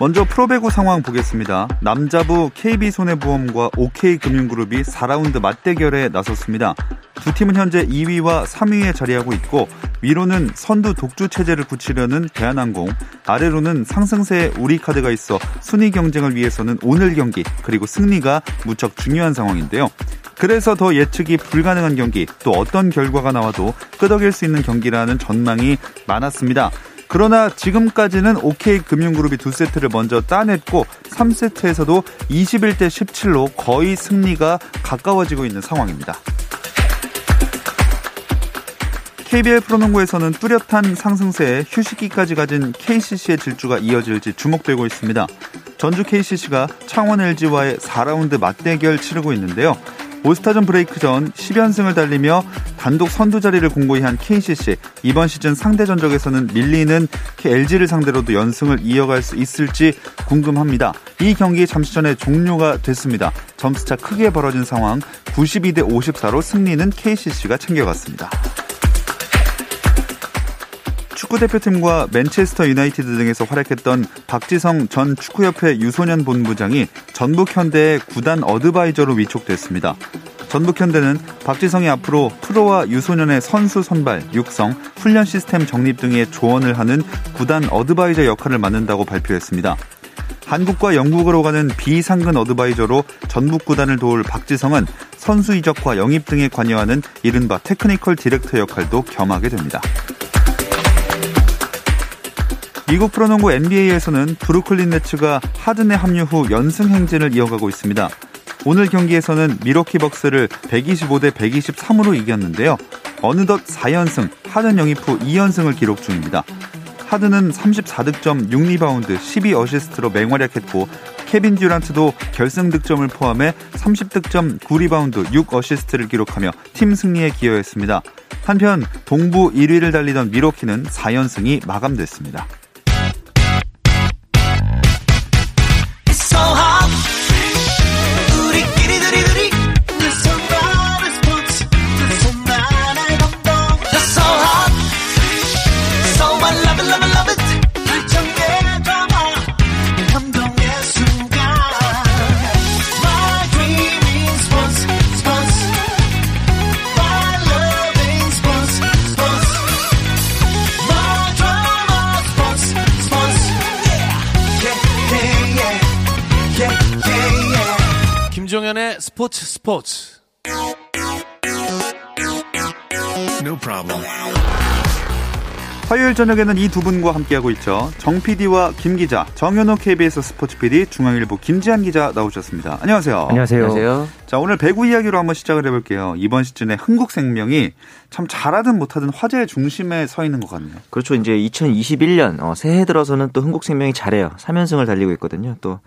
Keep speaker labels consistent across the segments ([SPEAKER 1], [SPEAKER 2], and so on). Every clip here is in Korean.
[SPEAKER 1] 먼저 프로배구 상황 보겠습니다. 남자부 KB손해보험과 OK금융그룹이 4라운드 맞대결에 나섰습니다. 두 팀은 현재 2위와 3위에 자리하고 있고 위로는 선두 독주 체제를 굳히려는 대한항공, 아래로는 상승세에 우리카드가 있어 순위 경쟁을 위해서는 오늘 경기 그리고 승리가 무척 중요한 상황인데요. 그래서 더 예측이 불가능한 경기, 또 어떤 결과가 나와도 끄덕일 수 있는 경기라는 전망이 많았습니다. 그러나 지금까지는 OK 금융그룹이 두 세트를 먼저 따냈고 3세트에서도 21대 17로 거의 승리가 가까워지고 있는 상황입니다. KBL 프로농구에서는 뚜렷한 상승세에 휴식기까지 가진 KCC의 질주가 이어질지 주목되고 있습니다. 전주 KCC가 창원 LG와의 4라운드 맞대결 치르고 있는데요. 올스타전 브레이크 전 10연승을 달리며 단독 선두 자리를 공고히 한 KCC 이번 시즌 상대 전적에서는 밀리는 LG를 상대로도 연승을 이어갈 수 있을지 궁금합니다. 이 경기 잠시 전에 종료가 됐습니다. 점수차 크게 벌어진 상황 92대 54로 승리는 KCC가 챙겨갔습니다. 축구대표팀과 맨체스터 유나이티드 등에서 활약했던 박지성 전 축구협회 유소년 본부장이 전북현대의 구단 어드바이저로 위촉됐습니다. 전북현대는 박지성이 앞으로 프로와 유소년의 선수 선발, 육성, 훈련 시스템 정립 등의 조언을 하는 구단 advisor 역할을 맡는다고 발표했습니다. 한국과 영국을 오가는 비상근 advisor로 전북 구단을 도울 박지성은 선수 이적과 영입 등에 관여하는 이른바 technical director 역할도 겸하게 됩니다. 미국 프로농구 NBA에서는 브루클린 네츠가 하든의 합류 후 연승 행진을 이어가고 있습니다. 오늘 경기에서는 밀워키 벅스를 125대 123으로 이겼는데요. 어느덧 4연승, 하든 영입 후 2연승을 기록 중입니다. 하든은 34득점, 6리바운드, 12어시스트로 맹활약했고 케빈 듀란트도 결승 득점을 포함해 30득점, 9리바운드, 6어시스트를 기록하며 팀 승리에 기여했습니다. 한편 동부 1위를 달리던 밀워키는 4연승이 마감됐습니다.
[SPEAKER 2] 스포츠 스포츠.
[SPEAKER 1] No problem. 화요일 저녁에는 이 두 분과 함께하고 있죠. 정 PD와 김 기자, 정현호 KBS 스포츠 PD, 중앙일보 김지한 기자 나오셨습니다. 안녕하세요.
[SPEAKER 3] 안녕하세요. 안녕하세요.
[SPEAKER 1] 자, 오늘 배구 이야기로 한번 시작을 해볼게요. 이번 시즌에 흥국생명이 참 잘하든 못하든 화제의 중심에 서 있는 것 같네요.
[SPEAKER 3] 그렇죠. 이제 2021년 어, 새해 들어서는 또 흥국생명이 잘해요. 3연승을 달리고 있거든요. 또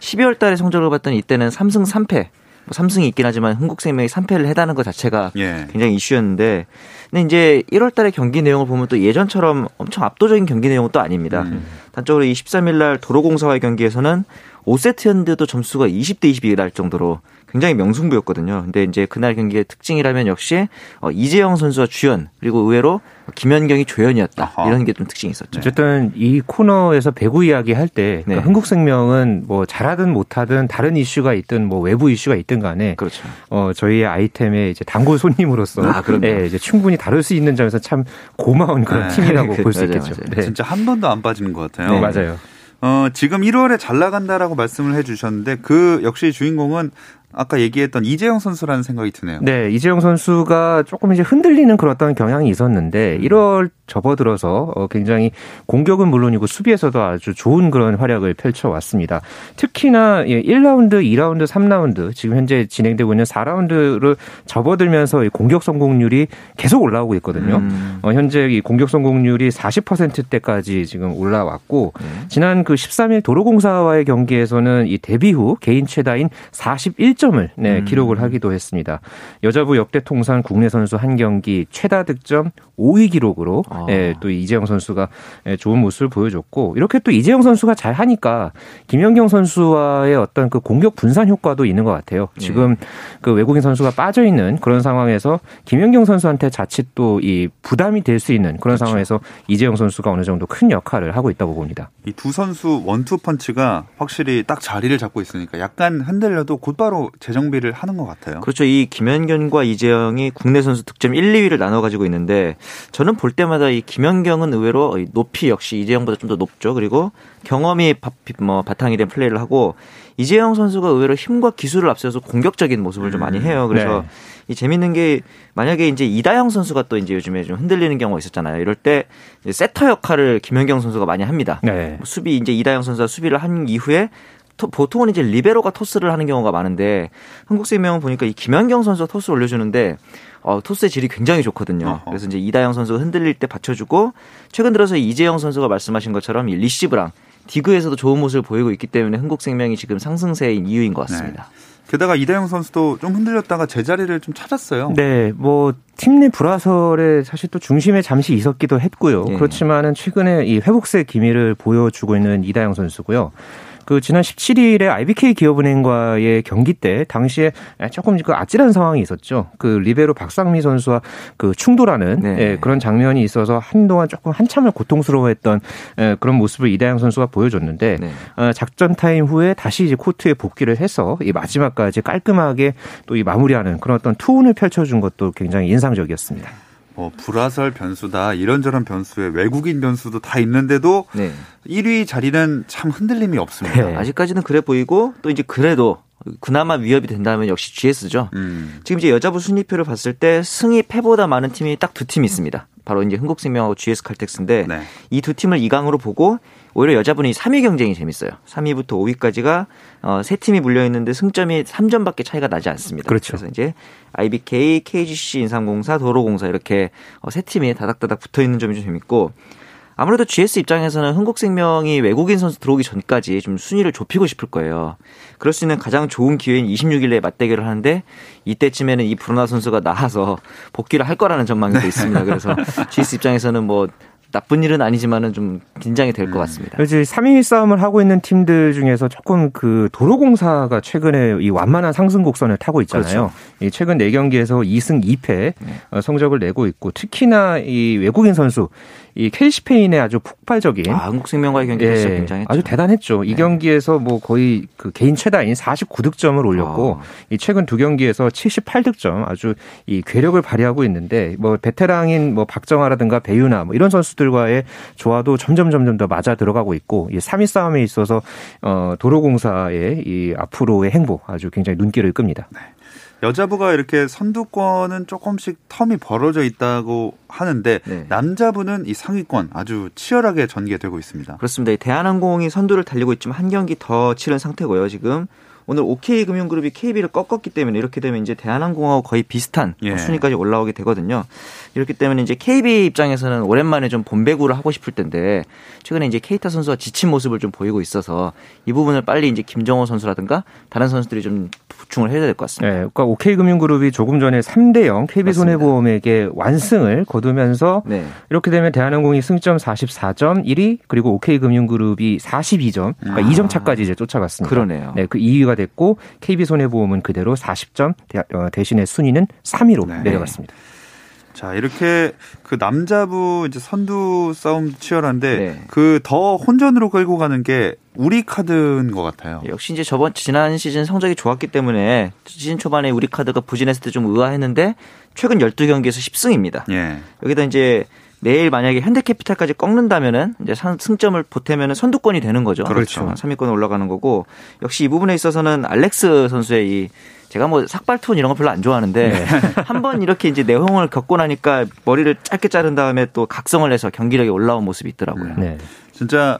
[SPEAKER 3] 12월 달에 성적을 봤더니 이때는 3승 3패. 뭐 3승이 있긴 하지만 흥국생명이 3패를 해다는 것 자체가 예. 굉장히 이슈였는데 근데 이제 1월 달에 경기 내용을 보면 또 예전처럼 엄청 압도적인 경기 내용은 또 아닙니다. 음. 단적으로 23일 날 도로공사와의 경기에서는 5세트 였는데도 점수가 20대 22가 날 정도로 굉장히 명승부였거든요. 근데 이제 그날 경기의 특징이라면 역시 어, 이재영 선수와 주연 그리고 의외로 김연경이 조연이었다 아하. 이런 게 좀 특징이 있었죠.
[SPEAKER 4] 어쨌든 이 코너에서 배구 이야기 할때 네. 그러니까 흥국생명은 뭐 잘하든 못하든 다른 이슈가 있든 뭐 외부 이슈가 있든 간에
[SPEAKER 3] 그렇죠.
[SPEAKER 4] 어 저희의 아이템의 이제 단골 손님으로서
[SPEAKER 3] 아,
[SPEAKER 4] 네, 이제 충분히 다룰 수 있는 점에서 참 고마운 그런 네. 팀이라고 볼 수 있겠죠. 맞아요.
[SPEAKER 1] 네. 진짜 한 번도 안 빠지는 것 같아요.
[SPEAKER 4] 네, 맞아요.
[SPEAKER 1] 어, 지금 1월에 잘 나간다라고 말씀을 해 주셨는데 그 역시 주인공은 아까 얘기했던 이재영 선수라는 생각이 드네요.
[SPEAKER 4] 네, 이재영 선수가 조금 이제 흔들리는 그런 어떤 경향이 있었는데 1월 음. 접어들어서 어, 굉장히 공격은 물론이고 수비에서도 아주 좋은 그런 활약을 펼쳐왔습니다. 특히나 1라운드, 예, 2라운드, 3라운드 지금 현재 진행되고 있는 4라운드를 접어들면서 공격 성공률이 계속 올라오고 있거든요. 음. 어, 현재 이 공격 성공률이 40%대까지 지금 올라왔고 네. 지난 그 13일 도로공사와의 경기에서는 이 데뷔 후 개인 최다인 41점 10점을 네, 음. 기록을 하기도 했습니다. 여자부 역대 통산 국내 선수 한 경기 최다 득점 5위 기록으로 아. 예, 또 이재영 선수가 예, 좋은 모습을 보여줬고 이렇게 또 이재영 선수가 잘 하니까 김연경 선수와의 어떤 그 공격 분산 효과도 있는 것 같아요. 네. 지금 네. 그 외국인 선수가 빠져 있는 그런 상황에서 김연경 선수한테 자칫 또 이 부담이 될 수 있는 그런 그렇죠. 상황에서 이재영 선수가 어느 정도 큰 역할을 하고 있다고 봅니다.
[SPEAKER 1] 이 두 선수 원투 펀치가 확실히 딱 자리를 잡고 있으니까 약간 흔들려도 곧바로 재정비를 하는 것 같아요.
[SPEAKER 3] 그렇죠. 이 김연경과 이재영이 국내 선수 득점 1, 2위를 나눠 가지고 있는데 저는 볼 때마다 이 김연경은 의외로 높이 역시 이재영보다 좀 더 높죠. 그리고 경험이 바, 뭐 바탕이 된 플레이를 하고 이재영 선수가 의외로 힘과 기술을 앞세워서 공격적인 모습을 좀 많이 해요. 그래서 네. 이 재밌는 게 만약에 이제 이다영 선수가 또 이제 요즘에 좀 흔들리는 경우가 있었잖아요. 이럴 때 세터 역할을 김연경 선수가 많이 합니다. 네. 뭐 수비 이제 이다영 선수가 수비를 한 이후에 보통은 이제 리베로가 토스를 하는 경우가 많은데 한국생명은 보니까 이 김연경 선수가 토스 올려주는데 어, 토스의 질이 굉장히 좋거든요. 그래서 이제 이다영 선수가 흔들릴 때 받쳐주고 최근 들어서 이재영 선수가 말씀하신 것처럼 이 리시브랑 디그에서도 좋은 모습을 보이고 있기 때문에 흥국생명이 지금 상승세인 이유인 것 같습니다. 네.
[SPEAKER 1] 게다가 이다영 선수도 좀 흔들렸다가 제자리를 좀 찾았어요.
[SPEAKER 4] 네, 뭐 팀 내 불화설에 사실 또 중심에 잠시 있었기도 했고요. 예. 그렇지만은 최근에 이 회복세 기미를 보여주고 있는 이다영 선수고요. 그 지난 17일에 IBK 기업은행과의 경기 때 당시에 조금 그 아찔한 상황이 있었죠. 그 리베로 박상미 선수와 그 충돌하는 네. 예, 그런 장면이 있어서 한동안 조금 한참을 고통스러워했던 예, 그런 모습을 이다영 선수가 보여줬는데 네. 어, 작전 타임 후에 다시 이제 코트에 복귀를 해서 이 마지막까지 깔끔하게 또 이 마무리하는 그런 어떤 투혼을 펼쳐준 것도 굉장히 인상적이었습니다.
[SPEAKER 1] 뭐 불화설 변수다 이런저런 변수에 외국인 변수도 다 있는데도 네. 1위 자리는 참 흔들림이 없습니다.
[SPEAKER 3] 네. 아직까지는 그래 보이고 또 이제 그래도 그나마 위협이 된다면 역시 GS죠. 음. 지금 이제 여자부 순위표를 봤을 때 승이 패보다 많은 팀이 딱 두팀 있습니다. 바로 이제 흥국생명하고 GS 칼텍스인데 네. 이두 팀을 2강으로 보고 오히려 여자분이 3위 경쟁이 재밌어요. 3위부터 5위까지가 어, 세 팀이 물려 있는데 승점이 3점밖에 차이가 나지 않습니다.
[SPEAKER 4] 그렇죠.
[SPEAKER 3] 그래서 이제 IBK, KGC, 인삼공사, 도로공사 이렇게 어, 세 팀이 다닥다닥 붙어 있는 점이 좀 재밌고 아무래도 GS 입장에서는 흥국생명이 외국인 선수 들어오기 전까지 좀 순위를 좁히고 싶을 거예요. 그럴 수 있는 가장 좋은 기회인 26일 내에 맞대결을 하는데 이때쯤에는 이 브루나 선수가 나와서 복귀를 할 거라는 전망이 또 있습니다. 그래서 GS 입장에서는 뭐 나쁜 일은 아니지만은 좀 긴장이 될것 음. 같습니다.
[SPEAKER 4] 이제 3위 싸움을 하고 있는 팀들 중에서 조금 그 도로공사가 최근에 이 완만한 상승 곡선을 타고 있잖아요. 그렇죠. 최근 4경기에서 2승 2패 네. 성적을 내고 있고 특히나 이 외국인 선수 이 켈시페인의 아주 폭발적인
[SPEAKER 3] 아, 한국생명과의 경기가 예, 굉장했죠.
[SPEAKER 4] 아주 대단했죠. 네. 이 경기에서 뭐 거의 그 개인 최다인 49득점을 올렸고 아. 이 최근 두 경기에서 78득점 아주 이 괴력을 발휘하고 있는데 뭐 베테랑인 뭐 박정아라든가 배유나 뭐 이런 선수 들과의 조화도 점점 점점 더 맞아 들어가고 있고 이 3위 싸움에 있어서 어 도로공사의 이 앞으로의 행보 아주 굉장히 눈길을 끕니다. 네.
[SPEAKER 1] 여자부가 이렇게 선두권은 조금씩 텀이 벌어져 있다고 하는데 네. 남자부는 이 상위권 아주 치열하게 전개되고 있습니다.
[SPEAKER 3] 그렇습니다. 대한항공이 선두를 달리고 있지만 한 경기 더 치른 상태고요. 지금 오늘 OK금융그룹이 KB를 꺾었기 때문에 이렇게 되면 이제 대한항공하고 거의 비슷한 예. 순위까지 올라오게 되거든요. 이렇기 때문에 이제 KB 입장에서는 오랜만에 좀 본배구를 하고 싶을 텐데 최근에 이제 케이타 선수가 지친 모습을 좀 보이고 있어서 이 부분을 빨리 이제 김정호 선수라든가 다른 선수들이 좀 보충을 해야 될 것 같습니다.
[SPEAKER 4] 네, 그러니까 OK금융그룹이 조금 전에 3대 0 KB손해보험에게 완승을 거두면서 네. 이렇게 되면 대한항공이 승점 44점 1위 그리고 OK금융그룹이 42점 그러니까 아. 2점 차까지 이제 쫓아갔습니다.
[SPEAKER 3] 그러네요.
[SPEAKER 4] 네, 그 2위가 됐고 KB손해보험은 그대로 40점 어, 대신에 순위는 3위로 네. 내려갔습니다.
[SPEAKER 1] 자, 이렇게 그 남자부 이제 선두 싸움 치열한데 네. 그더 혼전으로 끌고 가는 게 우리 카드인 것 같아요.
[SPEAKER 3] 역시 이제 저번 지난 시즌 성적이 좋았기 때문에 시즌 초반에 우리 카드가 부진했을 때 좀 의아했는데 최근 12경기에서 10승입니다. 예. 여기다 이제 내일 만약에 현대캐피탈까지 꺾는다면은 이제 승점을 보태면은 선두권이 되는 거죠.
[SPEAKER 1] 그렇죠.
[SPEAKER 3] 3위권 올라가는 거고 역시 이 부분에 있어서는 알렉스 선수의 이 제가 뭐 삭발톤 이런 거 별로 안 좋아하는데 네. 한번 이렇게 이제 내홍을 겪고 나니까 머리를 짧게 자른 다음에 또 각성을 해서 경기력이 올라온 모습이 있더라고요. 네.
[SPEAKER 1] 진짜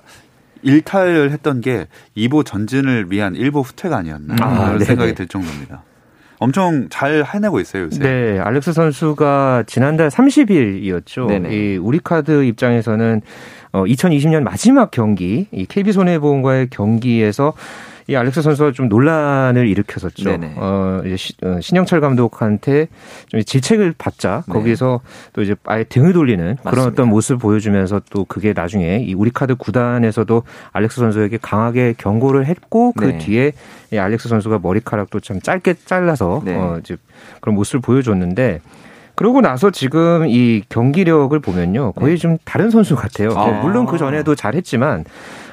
[SPEAKER 1] 일탈을 했던 게 2보 전진을 위한 1보 후퇴가 아니었나 아, 그런 생각이 들 정도입니다. 엄청 잘 해내고 있어요, 요새.
[SPEAKER 4] 네, 알렉스 선수가 지난달 30일이었죠. 네네. 이 우리카드 입장에서는 어 2020년 마지막 경기 이 KB 손해보험과의 경기에서 이 알렉스 선수가 좀 논란을 일으켰었죠. 네네. 어, 이제 시, 어, 신영철 감독한테 좀 질책을 받자 네. 거기서 또 이제 아예 등을 돌리는 맞습니다. 그런 어떤 모습을 보여주면서 또 그게 나중에 이 우리카드 구단에서도 알렉스 선수에게 강하게 경고를 했고 그 네. 뒤에 이 알렉스 선수가 머리카락도 참 짧게 잘라서 네. 어, 이제 그런 모습을 보여줬는데 그러고 나서 지금 이 경기력을 보면요 거의 네. 좀 다른 선수 같아요. 아. 물론 그 전에도 잘했지만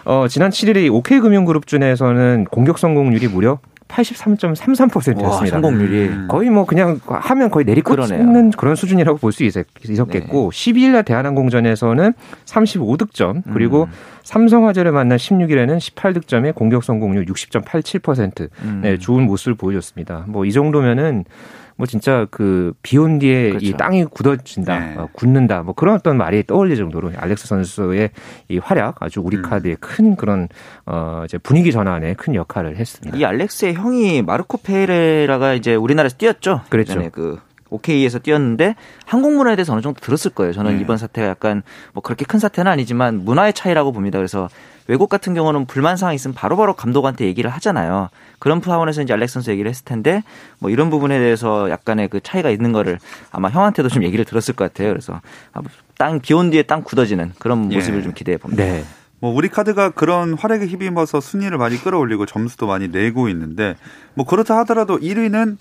[SPEAKER 4] 어, 지난 7일에 OK금융그룹준에서는 공격 성공률이 무려 83.33%였습니다. 와,
[SPEAKER 3] 성공률이
[SPEAKER 4] 거의 뭐 그냥 하면 거의 내리꽂는 그런 수준이라고 볼 수 있었겠고 네. 12일 날 대한항공전에서는 35득점 그리고 음. 삼성화재를 만난 16일에는 18득점에 공격 성공률 60.87% 음. 네, 좋은 모습을 보여줬습니다. 뭐 이 정도면은 뭐 진짜 그 비 온 뒤에 그렇죠. 이 땅이 굳어진다, 네. 어, 굳는다, 뭐 그런 어떤 말이 떠올릴 정도로 알렉스 선수의 이 활약 아주 우리 음. 카드의 큰 그런 어 이제 분위기 전환에 큰 역할을 했습니다.
[SPEAKER 3] 이 알렉스의 형이 마르코 페레라가 이제 우리나라에서 뛰었죠.
[SPEAKER 4] 그랬죠.
[SPEAKER 3] 그 OK에서 뛰었는데 한국 문화에 대해서 어느 정도 들었을 거예요. 저는 네. 이번 사태가 약간 뭐 그렇게 큰 사태는 아니지만 문화의 차이라고 봅니다. 그래서 외국 같은 경우는 불만 사항 있으면 바로바로 감독한테 얘기를 하잖아요. 그런 차원에서 이제 알렉 선수 얘기를 했을 텐데 뭐 이런 부분에 대해서 약간의 그 차이가 있는 거를 아마 형한테도 좀 얘기를 들었을 것 같아요. 그래서 땅 비온 뒤에 땅 굳어지는 그런 예. 모습을 예. 좀 기대해 봅니다. 네.
[SPEAKER 1] 뭐 우리 카드가 그런 활약에 힘입어서 순위를 많이 끌어올리고 점수도 많이 내고 있는데 뭐 그렇다 하더라도 1위는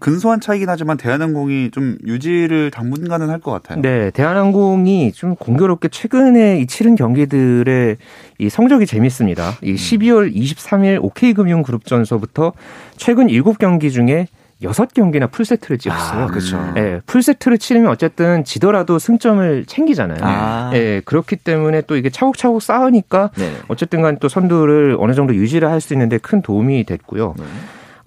[SPEAKER 1] 근소한 차이긴 하지만 대한항공이 좀 유지를 당분간은 할 것 같아요.
[SPEAKER 4] 네, 대한항공이 좀 공교롭게 최근에 이 치른 경기들의 이 성적이 재밌습니다. 이 12월 23일 OK금융그룹전서부터 최근 7경기 중에 6경기나 풀세트를 찍었어요.
[SPEAKER 3] 아, 그렇죠.
[SPEAKER 4] 예, 풀세트를 치르면 어쨌든 지더라도 승점을 챙기잖아요. 아. 예, 그렇기 때문에 또 이게 차곡차곡 쌓으니까 네. 어쨌든 간 또 선두를 어느 정도 유지를 할 수 있는데 큰 도움이 됐고요. 네.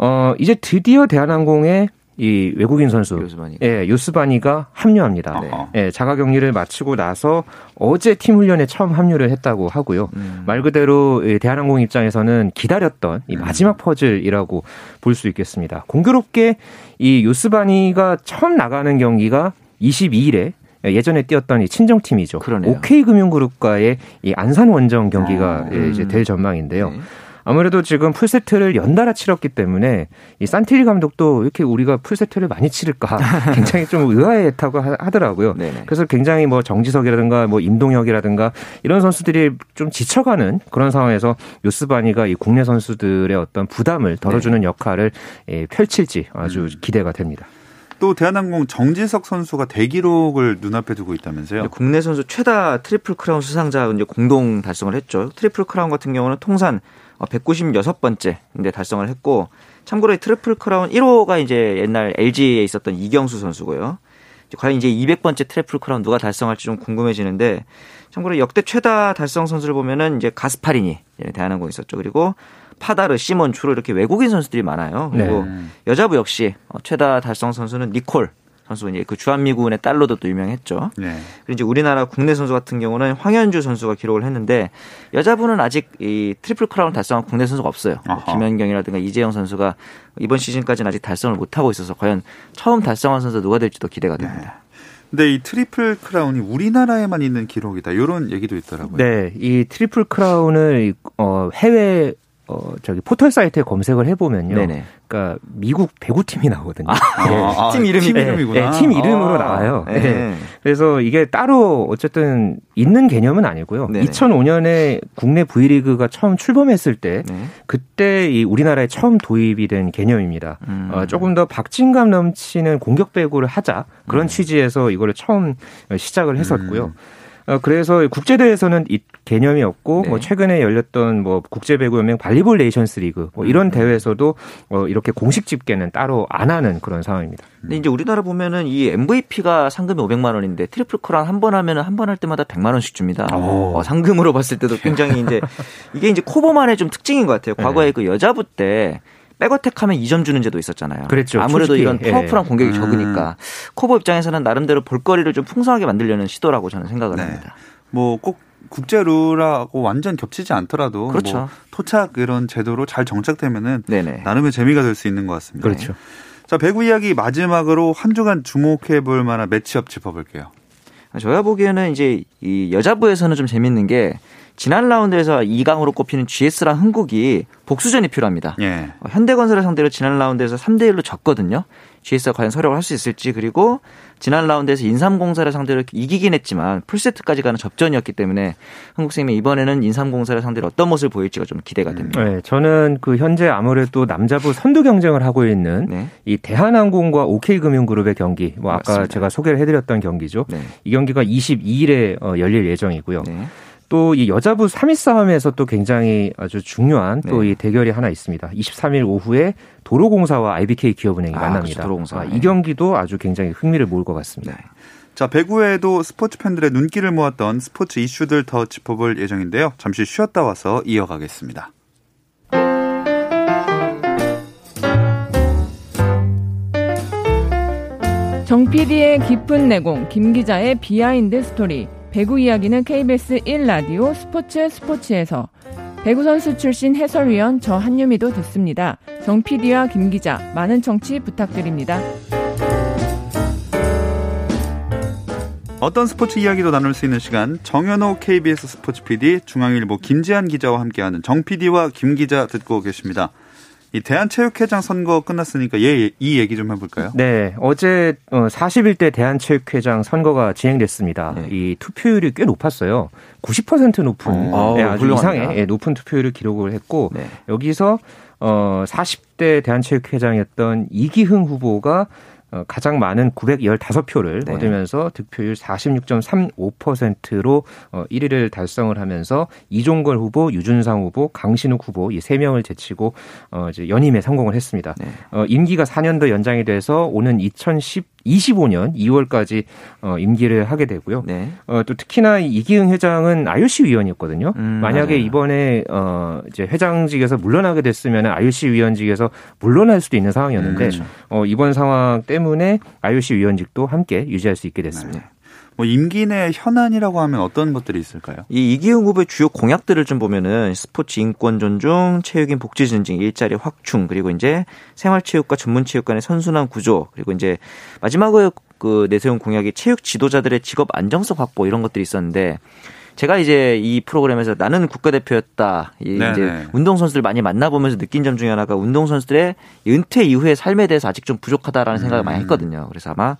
[SPEAKER 4] 어, 이제 드디어 대한항공에 이 외국인 선수 요스바니. 예, 요스바니가 합류합니다. 네. 예, 자가 격리를 마치고 나서 어제 팀 훈련에 처음 합류를 했다고 하고요. 음. 말 그대로 대한항공 입장에서는 기다렸던 이 음. 마지막 퍼즐이라고 볼 수 있겠습니다. 공교롭게 이 요스바니가 처음 나가는 경기가 22일에 예전에 뛰었던 이 친정팀이죠. 그러네요. OK금융그룹과의 이 안산 원정 경기가 아, 음. 이제 될 전망인데요. 네. 아무래도 지금 풀세트를 연달아 치렀기 때문에 이 산티리 감독도 이렇게 우리가 풀세트를 많이 치를까 굉장히 좀 의아했다고 하더라고요. 네네. 그래서 굉장히 뭐 정지석이라든가 뭐 임동혁이라든가 이런 선수들이 좀 지쳐가는 그런 상황에서 요스바니가 이 국내 선수들의 어떤 부담을 덜어주는 네. 역할을 예, 펼칠지 아주 음. 기대가 됩니다.
[SPEAKER 1] 또 대한항공 정지석 선수가 대기록을 눈앞에 두고 있다면서요?
[SPEAKER 3] 국내 선수 최다 트리플 크라운 수상자 이제 공동 달성을 했죠. 트리플 크라운 같은 경우는 통산 196번째 인데 달성을 했고 참고로 트리플 크라운 1호가 이제 옛날 LG에 있었던 이경수 선수고요. 과연 이제 200번째 트리플 크라운 누가 달성할지 좀 궁금해지는데 참고로 역대 최다 달성 선수를 보면은 이제 가스파리니 대한항공 있었죠. 그리고 파다르, 시몬 주로 이렇게 외국인 선수들이 많아요. 그리고 네. 여자부 역시 최다 달성 선수는 니콜 선수 이제 그 주한미군의 딸로도 또 유명했죠. 네. 그리고 이제 우리나라 국내 선수 같은 경우는 황연주 선수가 기록을 했는데 여자부는 아직 이 트리플 크라운 달성한 국내 선수가 없어요. 뭐 김연경이라든가 이재영 선수가 이번 시즌까지는 아직 달성을 못 하고 있어서 과연 처음 달성한 선수 누가 될지도 기대가 됩니다. 네.
[SPEAKER 1] 근데 이 트리플 크라운이 우리나라에만 있는 기록이다. 이런 얘기도 있더라고요.
[SPEAKER 4] 네, 이 트리플 크라운을 어 해외 어 저기 포털 사이트에 검색을 해보면요. 네네. 그러니까 미국 배구팀이 나오거든요. 아,
[SPEAKER 3] 네. 아, 팀 이름이
[SPEAKER 1] 팀 이름이구나.
[SPEAKER 4] 네, 팀 이름으로 아, 나와요. 네. 네. 그래서 이게 따로 어쨌든 있는 개념은 아니고요. 네네. 2005년에 국내 V리그가 처음 출범했을 때 네. 그때 이 우리나라에 처음 도입이 된 개념입니다. 음. 어, 조금 더 박진감 넘치는 공격 배구를 하자 그런 음. 취지에서 이거를 처음 시작을 했었고요. 음. 어, 그래서 국제대회에서는 이 개념이 없고 네. 뭐 최근에 열렸던 뭐 국제 배구 연맹 발리볼 네이션스 리그 뭐 이런 음. 대회에서도 어, 이렇게 공식 집계는 따로 안 하는 그런 상황입니다.
[SPEAKER 3] 근데 이제 우리나라 보면은 이 MVP가 상금이 500만 원인데 트리플 크라운 한 번 하면은 한 번 할 때마다 100만 원씩 줍니다. 어, 상금으로 봤을 때도 굉장히 이제 이게 이제 KOVO만의 좀 특징인 것 같아요. 과거에 네. 그 여자부 때 백어택 하면 2점 주는 제도 있었잖아요.
[SPEAKER 4] 그랬죠.
[SPEAKER 3] 아무래도. 이런 파워풀한 예. 공격이 음. 적으니까 코보 입장에서는 나름대로 볼거리를 좀 풍성하게 만들려는 시도라고 저는 생각을 네. 합니다.
[SPEAKER 1] 뭐꼭 국제 룰하고 완전 겹치지 않더라도
[SPEAKER 3] 그렇죠. 뭐
[SPEAKER 1] 토착 이런 제도로 잘 정착되면은 네네. 나름의 재미가 될 수 있는 것 같습니다.
[SPEAKER 4] 그렇죠.
[SPEAKER 1] 자, 배구 이야기 마지막으로 한 주간 주목해 볼 만한 매치업 짚어볼게요.
[SPEAKER 3] 저야 보기에는 이제 이 여자부에서는 좀 재밌는 게 지난 라운드에서 2강으로 꼽히는 GS랑 흥국이 복수전이 필요합니다. 예. 어, 현대건설을 상대로 지난 라운드에서 3대 1로 졌거든요. GS가 과연 서력을 할 수 있을지 그리고 지난 라운드에서 인삼공사를 상대로 이기긴 했지만 풀세트까지 가는 접전이었기 때문에 한국생명 이번에는 인삼공사를 상대로 어떤 모습을 보일지가 좀 기대가 됩니다.
[SPEAKER 4] 네, 저는 그 현재 아무래도 남자부 선두 경쟁을 하고 있는 네. 이 대한항공과 OK금융그룹의 경기, 뭐 아까 맞습니다. 제가 소개를 해드렸던 경기죠. 네. 이 경기가 22일에 어, 열릴 예정이고요. 네. 또 이 여자부 3위 싸움에서 또 굉장히 아주 중요한 또이 네. 대결이 하나 있습니다. 23일 오후에 도로공사와 IBK 기업은행이 아, 만납니다. 그렇죠, 아, 이 경기도 아주 굉장히 흥미를 모을 것 같습니다. 네.
[SPEAKER 1] 자, 배구 외에도 스포츠 팬들의 눈길을 모았던 스포츠 이슈들 더 짚어볼 예정인데요. 잠시 쉬었다 와서 이어가겠습니다.
[SPEAKER 5] 정 PD의 깊은 내공, 김 기자의 behind story. 배구 이야기는 KBS 1라디오 스포츠 스포츠에서 배구 선수 출신 해설위원 저 한유미도 듣습니다. 정 PD와 김 기자 많은 청취 부탁드립니다.
[SPEAKER 1] 어떤 스포츠 이야기도 나눌 수 있는 시간 정현호 KBS 스포츠 PD 중앙일보 김지한 기자와 함께하는 정 PD와 김 기자 듣고 계십니다. 이 대한체육회장 선거 끝났으니까 예, 이 얘기 좀 해볼까요?
[SPEAKER 4] 네, 어제 41대 어, 대한체육회장 선거가 진행됐습니다. 네. 이 투표율이 꽤 높았어요. 90% 높은 어, 네, 아주 이상의 예, 높은 투표율을 기록을 했고 네. 여기서 어 40대 대한체육회장이었던 이기흥 후보가 어, 가장 많은 915표를 네. 얻으면서 득표율 46.35%로 1위를 어, 달성을 하면서 이종걸 후보, 유준상 후보, 강신욱 후보 이 세 명을 제치고 어, 이제 연임에 성공을 했습니다. 네. 임기가 4년 더 연장이 돼서 오는 2010 25년 2월까지 어, 임기를 하게 되고요. 네. 어, 또 특히나 이기흥 회장은 IOC 위원이었거든요. 음, 만약에 맞아요. 이번에 어, 이제 회장직에서 물러나게 됐으면 IOC 위원직에서 물러날 수도 있는 상황이었는데 음, 그렇죠. 어, 이번 상황 때문에 IOC 위원직도 함께 유지할 수 있게 됐습니다. 네.
[SPEAKER 1] 뭐 임기 내 현안이라고 하면 어떤 것들이 있을까요?
[SPEAKER 3] 이 이기흥 후보의 주요 공약들을 좀 보면은 스포츠 인권 존중, 체육인 복지 증진, 일자리 확충, 그리고 이제 생활체육과 전문체육 관의 선순환 구조, 그리고 이제 마지막으로 그 내세운 공약이 체육 지도자들의 직업 안정성 확보 이런 것들이 있었는데 제가 이제 이 프로그램에서 나는 국가대표였다. 네네. 이제 운동선수들 많이 만나보면서 느낀 점 중에 하나가 운동선수들의 은퇴 이후의 삶에 대해서 아직 좀 부족하다라는 생각을 음. 많이 했거든요. 그래서 아마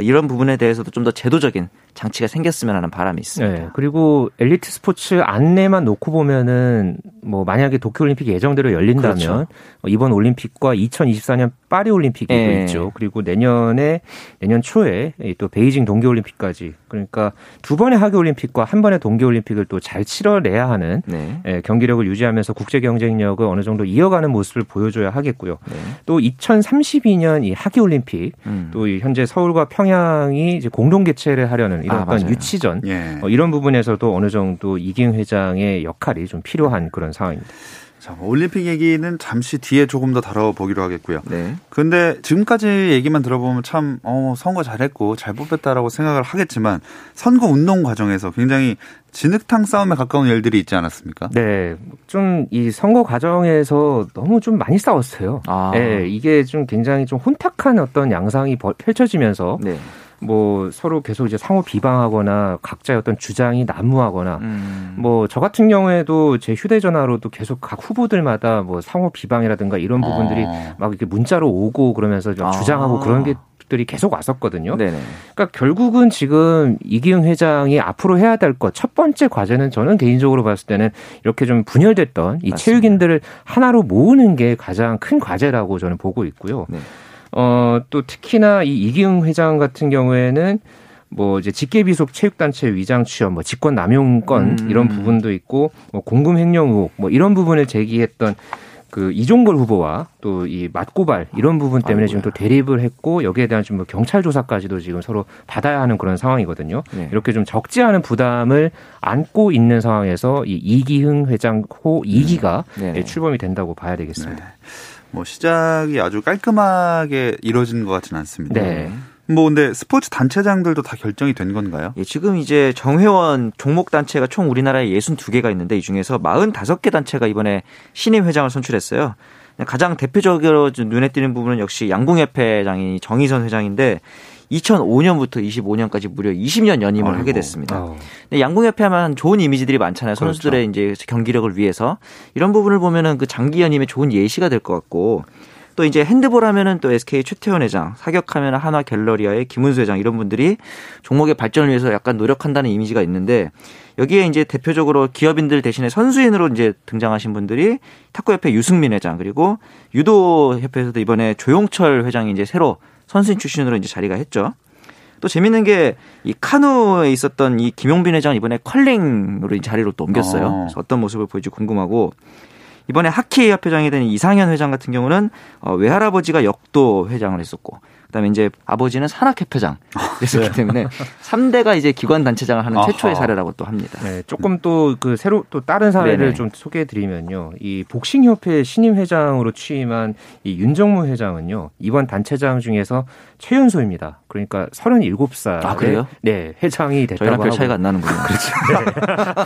[SPEAKER 3] 이런 부분에 대해서도 좀 더 제도적인 장치가 생겼으면 하는 바람이 있습니다. 네,
[SPEAKER 4] 그리고 엘리트 스포츠 안내만 놓고 보면은 뭐 만약에 도쿄올림픽이 예정대로 열린다면 그렇죠. 이번 올림픽과 2024년 파리 올림픽이 네. 있죠. 그리고 내년에 내년 초에 또 베이징 동계올림픽까지 그러니까 두 번의 하계올림픽과 한 번의 동계올림픽을 또 잘 치러내야 하는 네. 예, 경기력을 유지하면서 국제 경쟁력을 어느 정도 이어가는 모습을 보여줘야 하겠고요. 네. 또 2032년 이 하계올림픽 음. 또 현재 서울과 평양이 이제 공동 개최를 하려는 이런 아, 어떤 맞아요. 유치전 예. 어, 이런 부분에서도 어느 정도 이ging 회장의 역할이 좀 필요한 그런 상황입니다.
[SPEAKER 1] 자, 뭐 올림픽 얘기는 잠시 뒤에 조금 더 다뤄보기로 하겠고요. 네. 근데 지금까지 얘기만 들어보면 참, 어, 선거 잘했고 잘 뽑혔다라고 생각을 하겠지만 선거 운동 과정에서 굉장히 진흙탕 싸움에 가까운 일들이 있지 않았습니까?
[SPEAKER 4] 네. 좀 이 선거 과정에서 너무 좀 많이 싸웠어요. 아. 네. 이게 좀 굉장히 좀 혼탁한 어떤 양상이 펼쳐지면서 네. 뭐 서로 계속 이제 상호 비방하거나 각자의 어떤 주장이 난무하거나 음. 뭐저 같은 경우에도 제 휴대전화로도 계속 각 후보들마다 뭐 상호 비방이라든가 이런 부분들이 어. 막 이렇게 문자로 오고 그러면서 아. 주장하고 그런 게 들이 계속 왔었거든요. 네네. 그러니까 결국은 지금 이기흥 회장이 앞으로 해야 될 것 첫 번째 과제는 저는 개인적으로 봤을 때는 이렇게 좀 분열됐던 이 맞습니다. 체육인들을 하나로 모으는 게 가장 큰 과제라고 저는 보고 있고요. 네. 어, 또 특히나 이 이기흥 회장 같은 경우에는 뭐 이제 직계비속 체육단체 위장 취업, 뭐 직권 남용권 음. 이런 부분도 있고 뭐 공금 횡령 의혹 뭐 이런 부분을 제기했던 그 이종걸 후보와 또 이 맞고발 이런 부분 때문에 아이고야. 지금 또 대립을 했고 여기에 대한 좀뭐 경찰 조사까지도 지금 서로 받아야 하는 그런 상황이거든요. 네. 이렇게 좀 적지 않은 부담을 안고 있는 상황에서 이 이기흥 회장 호 2기가 음. 네. 출범이 된다고 봐야 되겠습니다. 네.
[SPEAKER 1] 뭐 시작이 아주 깔끔하게 이루어진 것 같지는 않습니다. 네. 뭐 근데 스포츠 단체장들도 다 결정이 된 건가요?
[SPEAKER 3] 예, 지금 이제 정회원 종목 단체가 총 우리나라에 62개가 있는데 이 중에서 45개 단체가 이번에 신임 회장을 선출했어요. 가장 대표적으로 눈에 띄는 부분은 역시 양궁협회장이 정의선 회장인데 2005년부터 25년까지 무려 20년 연임을 아이고. 하게 됐습니다. 어. 양궁협회 하면 좋은 이미지들이 많잖아요. 그렇죠. 선수들의 그렇죠. 이제 경기력을 위해서 이런 부분을 보면은 그 장기 연임에 좋은 예시가 될 것 같고 또 이제 핸드볼 하면은 또 SK 최태원 회장, 사격하면 한화 갤러리아의 김은수 회장 이런 분들이 종목의 발전을 위해서 약간 노력한다는 이미지가 있는데 여기에 이제 대표적으로 기업인들 대신에 선수인으로 이제 등장하신 분들이 탁구협회 유승민 회장 그리고 유도협회에서도 이번에 조용철 회장이 이제 새로 선수인 출신으로 이제 자리가 했죠. 또 재밌는 게 이 카누에 있었던 이 김용빈 회장 이번에 컬링으로 자리로 또 옮겼어요. 어. 어떤 모습을 보일지 궁금하고 이번에 하키 협회장이 된 이상현 회장 같은 경우는 어, 외할아버지가 역도 회장을 했었고 그다음에 이제 아버지는 산악협회장 그랬었기 네. 때문에 3대가 이제 기관 단체장을 하는 최초의 사례라고 또 합니다.
[SPEAKER 4] 네, 조금 또 그 새로 또 다른 사례를 네네. 좀 소개해 드리면요. 이 복싱협회 신임 회장으로 취임한 이 윤정무 회장은요. 이번 단체장 중에서 최연소입니다. 그러니까 37살.
[SPEAKER 3] 아, 그래요?
[SPEAKER 4] 네, 회장이 됐다고
[SPEAKER 3] 저희랑 별 차이가 안 나는군요.
[SPEAKER 4] 그렇죠. 네.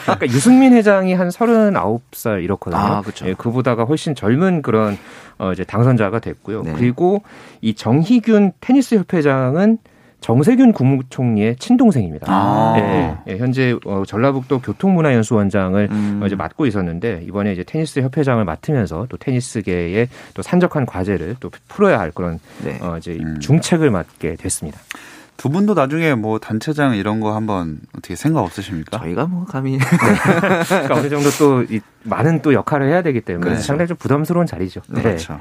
[SPEAKER 4] 그러니까 유승민 회장이 한 39살 이렇거든요. 아, 그렇죠. 네, 그보다가 훨씬 젊은 그런 어 이제 당선자가 됐고요. 네. 그리고 이 정희균 테니스 협회장은 정세균 국무총리의 친동생입니다. 아. 네, 네, 현재 어, 전라북도 교통문화연수원장을 음. 어, 이제 맡고 있었는데 이번에 이제 테니스 협회장을 맡으면서 또 테니스계에 또 산적한 과제를 또 풀어야 할 그런 네. 어, 이제 음. 중책을 맡게 됐습니다.
[SPEAKER 1] 두 분도 나중에 뭐 단체장 이런 거 한번 어떻게 생각 없으십니까?
[SPEAKER 3] 저희가 뭐 감히
[SPEAKER 4] 네. 그러니까 어느 정도 또 이, 많은 또 역할을 해야 되기 때문에 그렇죠. 상당히 좀 부담스러운 자리죠.
[SPEAKER 1] 네. 그렇죠.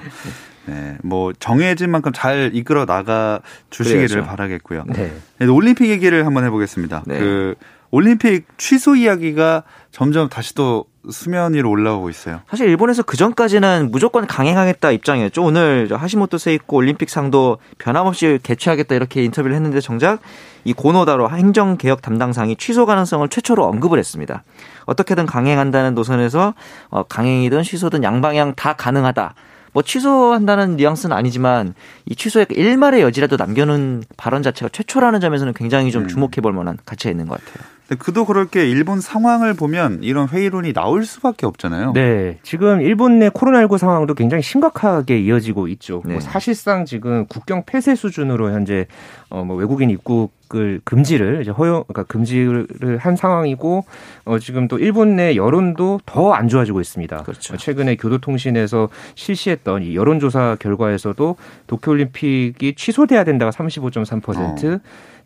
[SPEAKER 1] 네, 뭐 정해진 만큼 잘 이끌어 나가 주시기를 그렇죠. 바라겠고요. 네. 네. 올림픽 얘기를 한번 해보겠습니다. 네. 그 올림픽 취소 이야기가 점점 다시 또 수면 위로 올라오고 있어요.
[SPEAKER 3] 사실 일본에서 그 전까지는 무조건 강행하겠다 입장이었죠. 오늘 하시모토 세이코 올림픽 상도 변함없이 개최하겠다 이렇게 인터뷰를 했는데 정작 이 고노다로 행정개혁 담당상이 취소 가능성을 최초로 언급을 했습니다. 어떻게든 강행한다는 노선에서 어, 강행이든 취소든 양방향 다 가능하다. 뭐 취소한다는 뉘앙스는 아니지만 이 취소의 일말의 여지라도 남겨놓은 발언 자체가 최초라는 점에서는 굉장히 좀 음. 주목해 볼 만한 가치가 있는 것 같아요.
[SPEAKER 1] 근데 그도 그럴 게 일본 상황을 보면 이런 회의론이 나올 수밖에 없잖아요.
[SPEAKER 4] 네. 지금 일본 내 코로나19 상황도 굉장히 심각하게 이어지고 있죠. 네. 뭐 사실상 지금 국경 폐쇄 수준으로 현재 어뭐 외국인 입국을 금지를 이제 허용 그러니까 금지를 한 상황이고 어 지금 또 일본 내 여론도 더 안 좋아지고 있습니다. 그렇죠. 최근에 교도통신에서 실시했던 이 여론조사 결과에서도 도쿄올림픽이 취소돼야 된다가 35.3%, 어.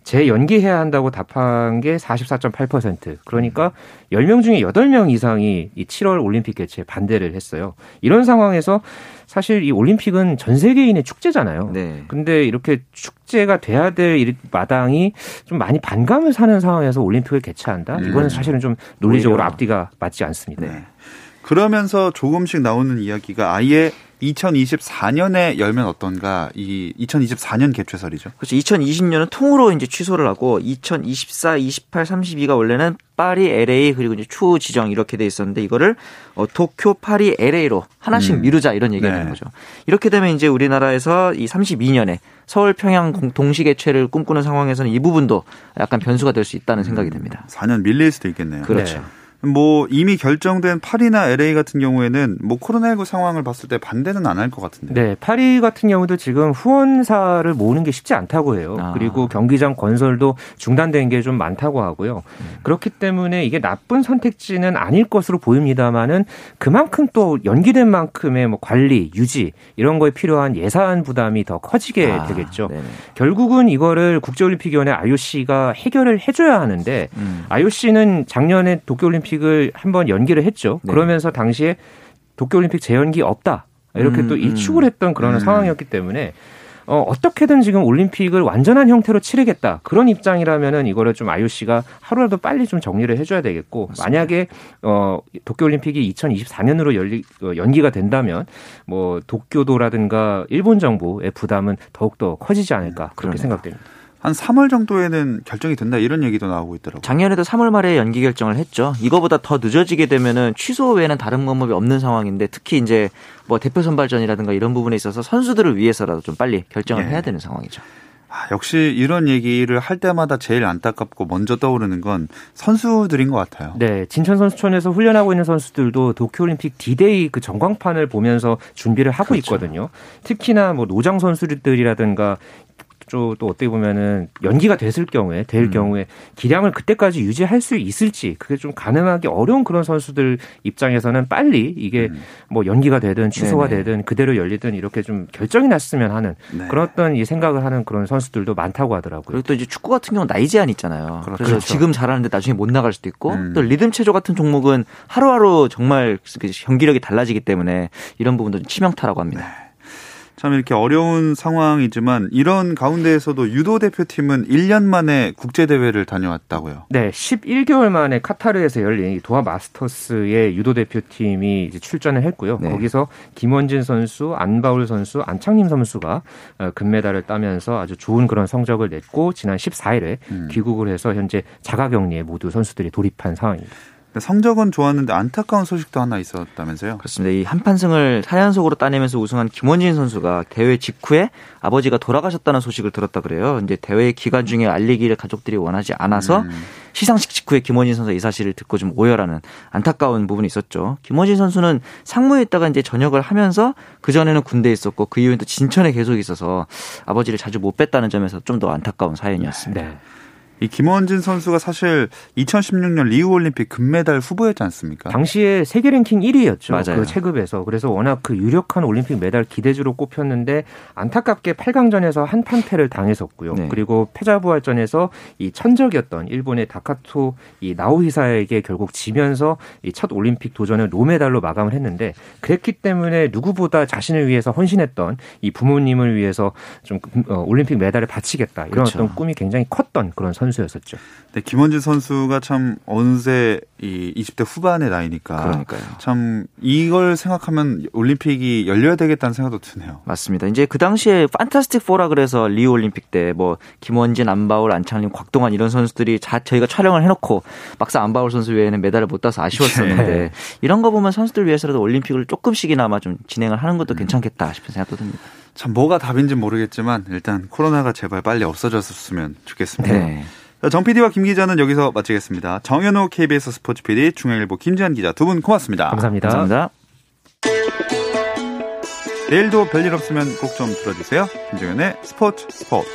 [SPEAKER 4] 재연기해야 한다고 답한 게 44.8%. 그러니까 10명 중에 8명 이상이 이 7월 올림픽 개최에 반대를 했어요. 이런 상황에서 사실 이 올림픽은 전 세계인의 축제잖아요. 네. 근데 이렇게 축제가 돼야 될 마당이 좀 많이 반감을 사는 상황에서 올림픽을 개최한다? 음. 이거는 사실은 좀 논리적으로 앞뒤가 맞지 않습니다. 네.
[SPEAKER 1] 그러면서 조금씩 나오는 이야기가 아예 2024년에 열면 어떤가 이 2024년 개최설이죠.
[SPEAKER 3] 그렇죠. 2020년은 통으로 이제 취소를 하고 2024, 28, 32가 원래는 파리, LA 그리고 이제 추후 지정 이렇게 돼 있었는데 이거를 어, 도쿄, 파리, LA로 하나씩 음. 미루자 이런 얘기가 네. 되는 거죠. 이렇게 되면 이제 우리나라에서 이 32년에 서울 평양 동시 개최를 꿈꾸는 상황에서는 이 부분도 약간 변수가 될 수 있다는 생각이 듭니다.
[SPEAKER 1] 4년 밀릴 수도 있겠네요.
[SPEAKER 3] 그렇죠. 네.
[SPEAKER 1] 뭐 이미 결정된 파리나 LA 같은 경우에는 뭐 코로나19 상황을 봤을 때 반대는 안 할 것 같은데.
[SPEAKER 4] 네, 파리 같은 경우도 지금 후원사를 모으는 게 쉽지 않다고 해요. 아. 그리고 경기장 건설도 중단된 게 좀 많다고 하고요. 음. 그렇기 때문에 이게 나쁜 선택지는 아닐 것으로 보입니다만은 그만큼 또 연기된 만큼의 뭐 관리, 유지 이런 거에 필요한 예산 부담이 더 커지게 아, 되겠죠. 네네. 결국은 이거를 국제올림픽위원회 IOC가 해결을 해줘야 하는데 음. IOC는 작년에 도쿄올림픽 올림픽을 한번 연기를 했죠. 네. 그러면서 당시에 도쿄올림픽 재연기 없다. 이렇게 음, 또 일축을 음. 했던 그런 음. 상황이었기 때문에 어, 어떻게든 지금 올림픽을 완전한 형태로 치르겠다 그런 입장이라면은 이거를 좀 IOC가 하루라도 빨리 좀 정리를 해줘야 되겠고 맞습니다. 만약에 어, 도쿄올림픽이 2024년으로 열리 어, 연기가 된다면 뭐 도쿄도라든가 일본 정부의 부담은 더욱 더 커지지 않을까 그렇게 그러네요. 생각됩니다.
[SPEAKER 1] 한 3월 정도에는 결정이 된다 이런 얘기도 나오고 있더라고요.
[SPEAKER 3] 작년에도 3월 말에 연기 결정을 했죠. 이거보다 더 늦어지게 되면은 취소 외에는 다른 방법이 없는 상황인데 특히 이제 뭐 대표 선발전이라든가 이런 부분에 있어서 선수들을 위해서라도 좀 빨리 결정을 예. 해야 되는 상황이죠.
[SPEAKER 1] 아, 역시 이런 얘기를 할 때마다 제일 안타깝고 먼저 떠오르는 건 선수들인 것 같아요.
[SPEAKER 4] 네, 진천 선수촌에서 훈련하고 있는 선수들도 도쿄올림픽 디데이 그 전광판을 보면서 준비를 하고 그렇죠. 있거든요. 특히나 뭐 노장 선수들이라든가 또 어떻게 보면은 연기가 됐을 경우에 될 음. 경우에 기량을 그때까지 유지할 수 있을지 그게 좀 가능하기 어려운 그런 선수들 입장에서는 빨리 이게 음. 뭐 연기가 되든 취소가 네네. 되든 그대로 열리든 이렇게 좀 결정이 났으면 하는 네. 그런 어떤 이 생각을 하는 그런 선수들도 많다고 하더라고요.
[SPEAKER 3] 그리고 또 이제 축구 같은 경우는 나이 제한 있잖아요. 그렇죠. 그래서 지금 잘하는데 나중에 못 나갈 수도 있고 음. 또 리듬 체조 같은 종목은 하루하루 정말 그 경기력이 달라지기 때문에 이런 부분도 치명타라고 합니다. 네.
[SPEAKER 1] 참 이렇게 어려운 상황이지만 이런 가운데에서도 유도 대표팀은 1년 만에 국제 대회를 다녀왔다고요.
[SPEAKER 4] 네, 11개월 만에 카타르에서 열린 도하 마스터스의 유도 대표팀이 이제 출전을 했고요. 네. 거기서 김원진 선수, 안바울 선수, 안창림 선수가 어, 금메달을 따면서 아주 좋은 그런 성적을 냈고 지난 14일에 음. 귀국을 해서 현재 자가격리에 모두 선수들이 돌입한 상황입니다.
[SPEAKER 1] 성적은 좋았는데 안타까운 소식도 하나 있었다면서요?
[SPEAKER 3] 그렇습니다. 이 한판승을 4연속으로 따내면서 우승한 김원진 선수가 대회 직후에 아버지가 돌아가셨다는 소식을 들었다 그래요. 이제 대회 기간 중에 알리기를 가족들이 원하지 않아서 음. 시상식 직후에 김원진 선수가 이 사실을 듣고 좀 오열하는 안타까운 부분이 있었죠. 김원진 선수는 상무에 있다가 이제 전역을 하면서 그 전에는 군대에 있었고 그 이후에는 또 진천에 계속 있어서 아버지를 자주 못 뵀다는 점에서 좀 더 안타까운 사연이었습니다. 네.
[SPEAKER 1] 이 김원진 선수가 사실 2016년 리우 올림픽 금메달 후보였지 않습니까?
[SPEAKER 4] 당시에 세계 랭킹 1위였죠. 맞아요. 그 체급에서. 그래서 워낙 그 유력한 올림픽 메달 기대주로 꼽혔는데 안타깝게 8강전에서 한판패를 당했었고요. 네. 그리고 패자부활전에서 이 천적이었던 일본의 다카토 이 나오히사에게 결국 지면서 이 첫 올림픽 도전을 노메달로 마감을 했는데 그랬기 때문에 누구보다 자신을 위해서 헌신했던 이 부모님을 위해서 좀 어, 올림픽 메달을 바치겠다 이런 그렇죠. 어떤 꿈이 굉장히 컸던 그런 선수 선수였었죠.
[SPEAKER 1] 네, 김원진 선수가 참 어느새 이 20대 후반의 나이니까 그러니까요. 참 이걸 생각하면 올림픽이 열려야 되겠다는 생각도 드네요.
[SPEAKER 3] 맞습니다. 이제 그 당시에 판타스틱 포라 그래서 리우 올림픽 때 뭐 김원진, 안바울, 안창림, 곽동환 이런 선수들이 자, 저희가 촬영을 해놓고 막상 안바울 선수 외에는 메달을 못 따서 아쉬웠었는데 네. 이런 거 보면 선수들 위해서라도 올림픽을 조금씩이나마 좀 진행을 하는 것도 음. 괜찮겠다 싶은 생각도 듭니다.
[SPEAKER 1] 참 뭐가 답인지 모르겠지만 일단 코로나가 제발 빨리 없어졌으면 좋겠습니다. 네. 정 PD와 김 기자는 여기서 마치겠습니다. 정현호 KBS 스포츠 PD, 중앙일보 김지한 기자 두 분 고맙습니다.
[SPEAKER 4] 감사합니다.
[SPEAKER 3] 감사합니다.
[SPEAKER 1] 내일도 별일 없으면 꼭 좀 들어주세요. 김정현의 스포츠 스포츠.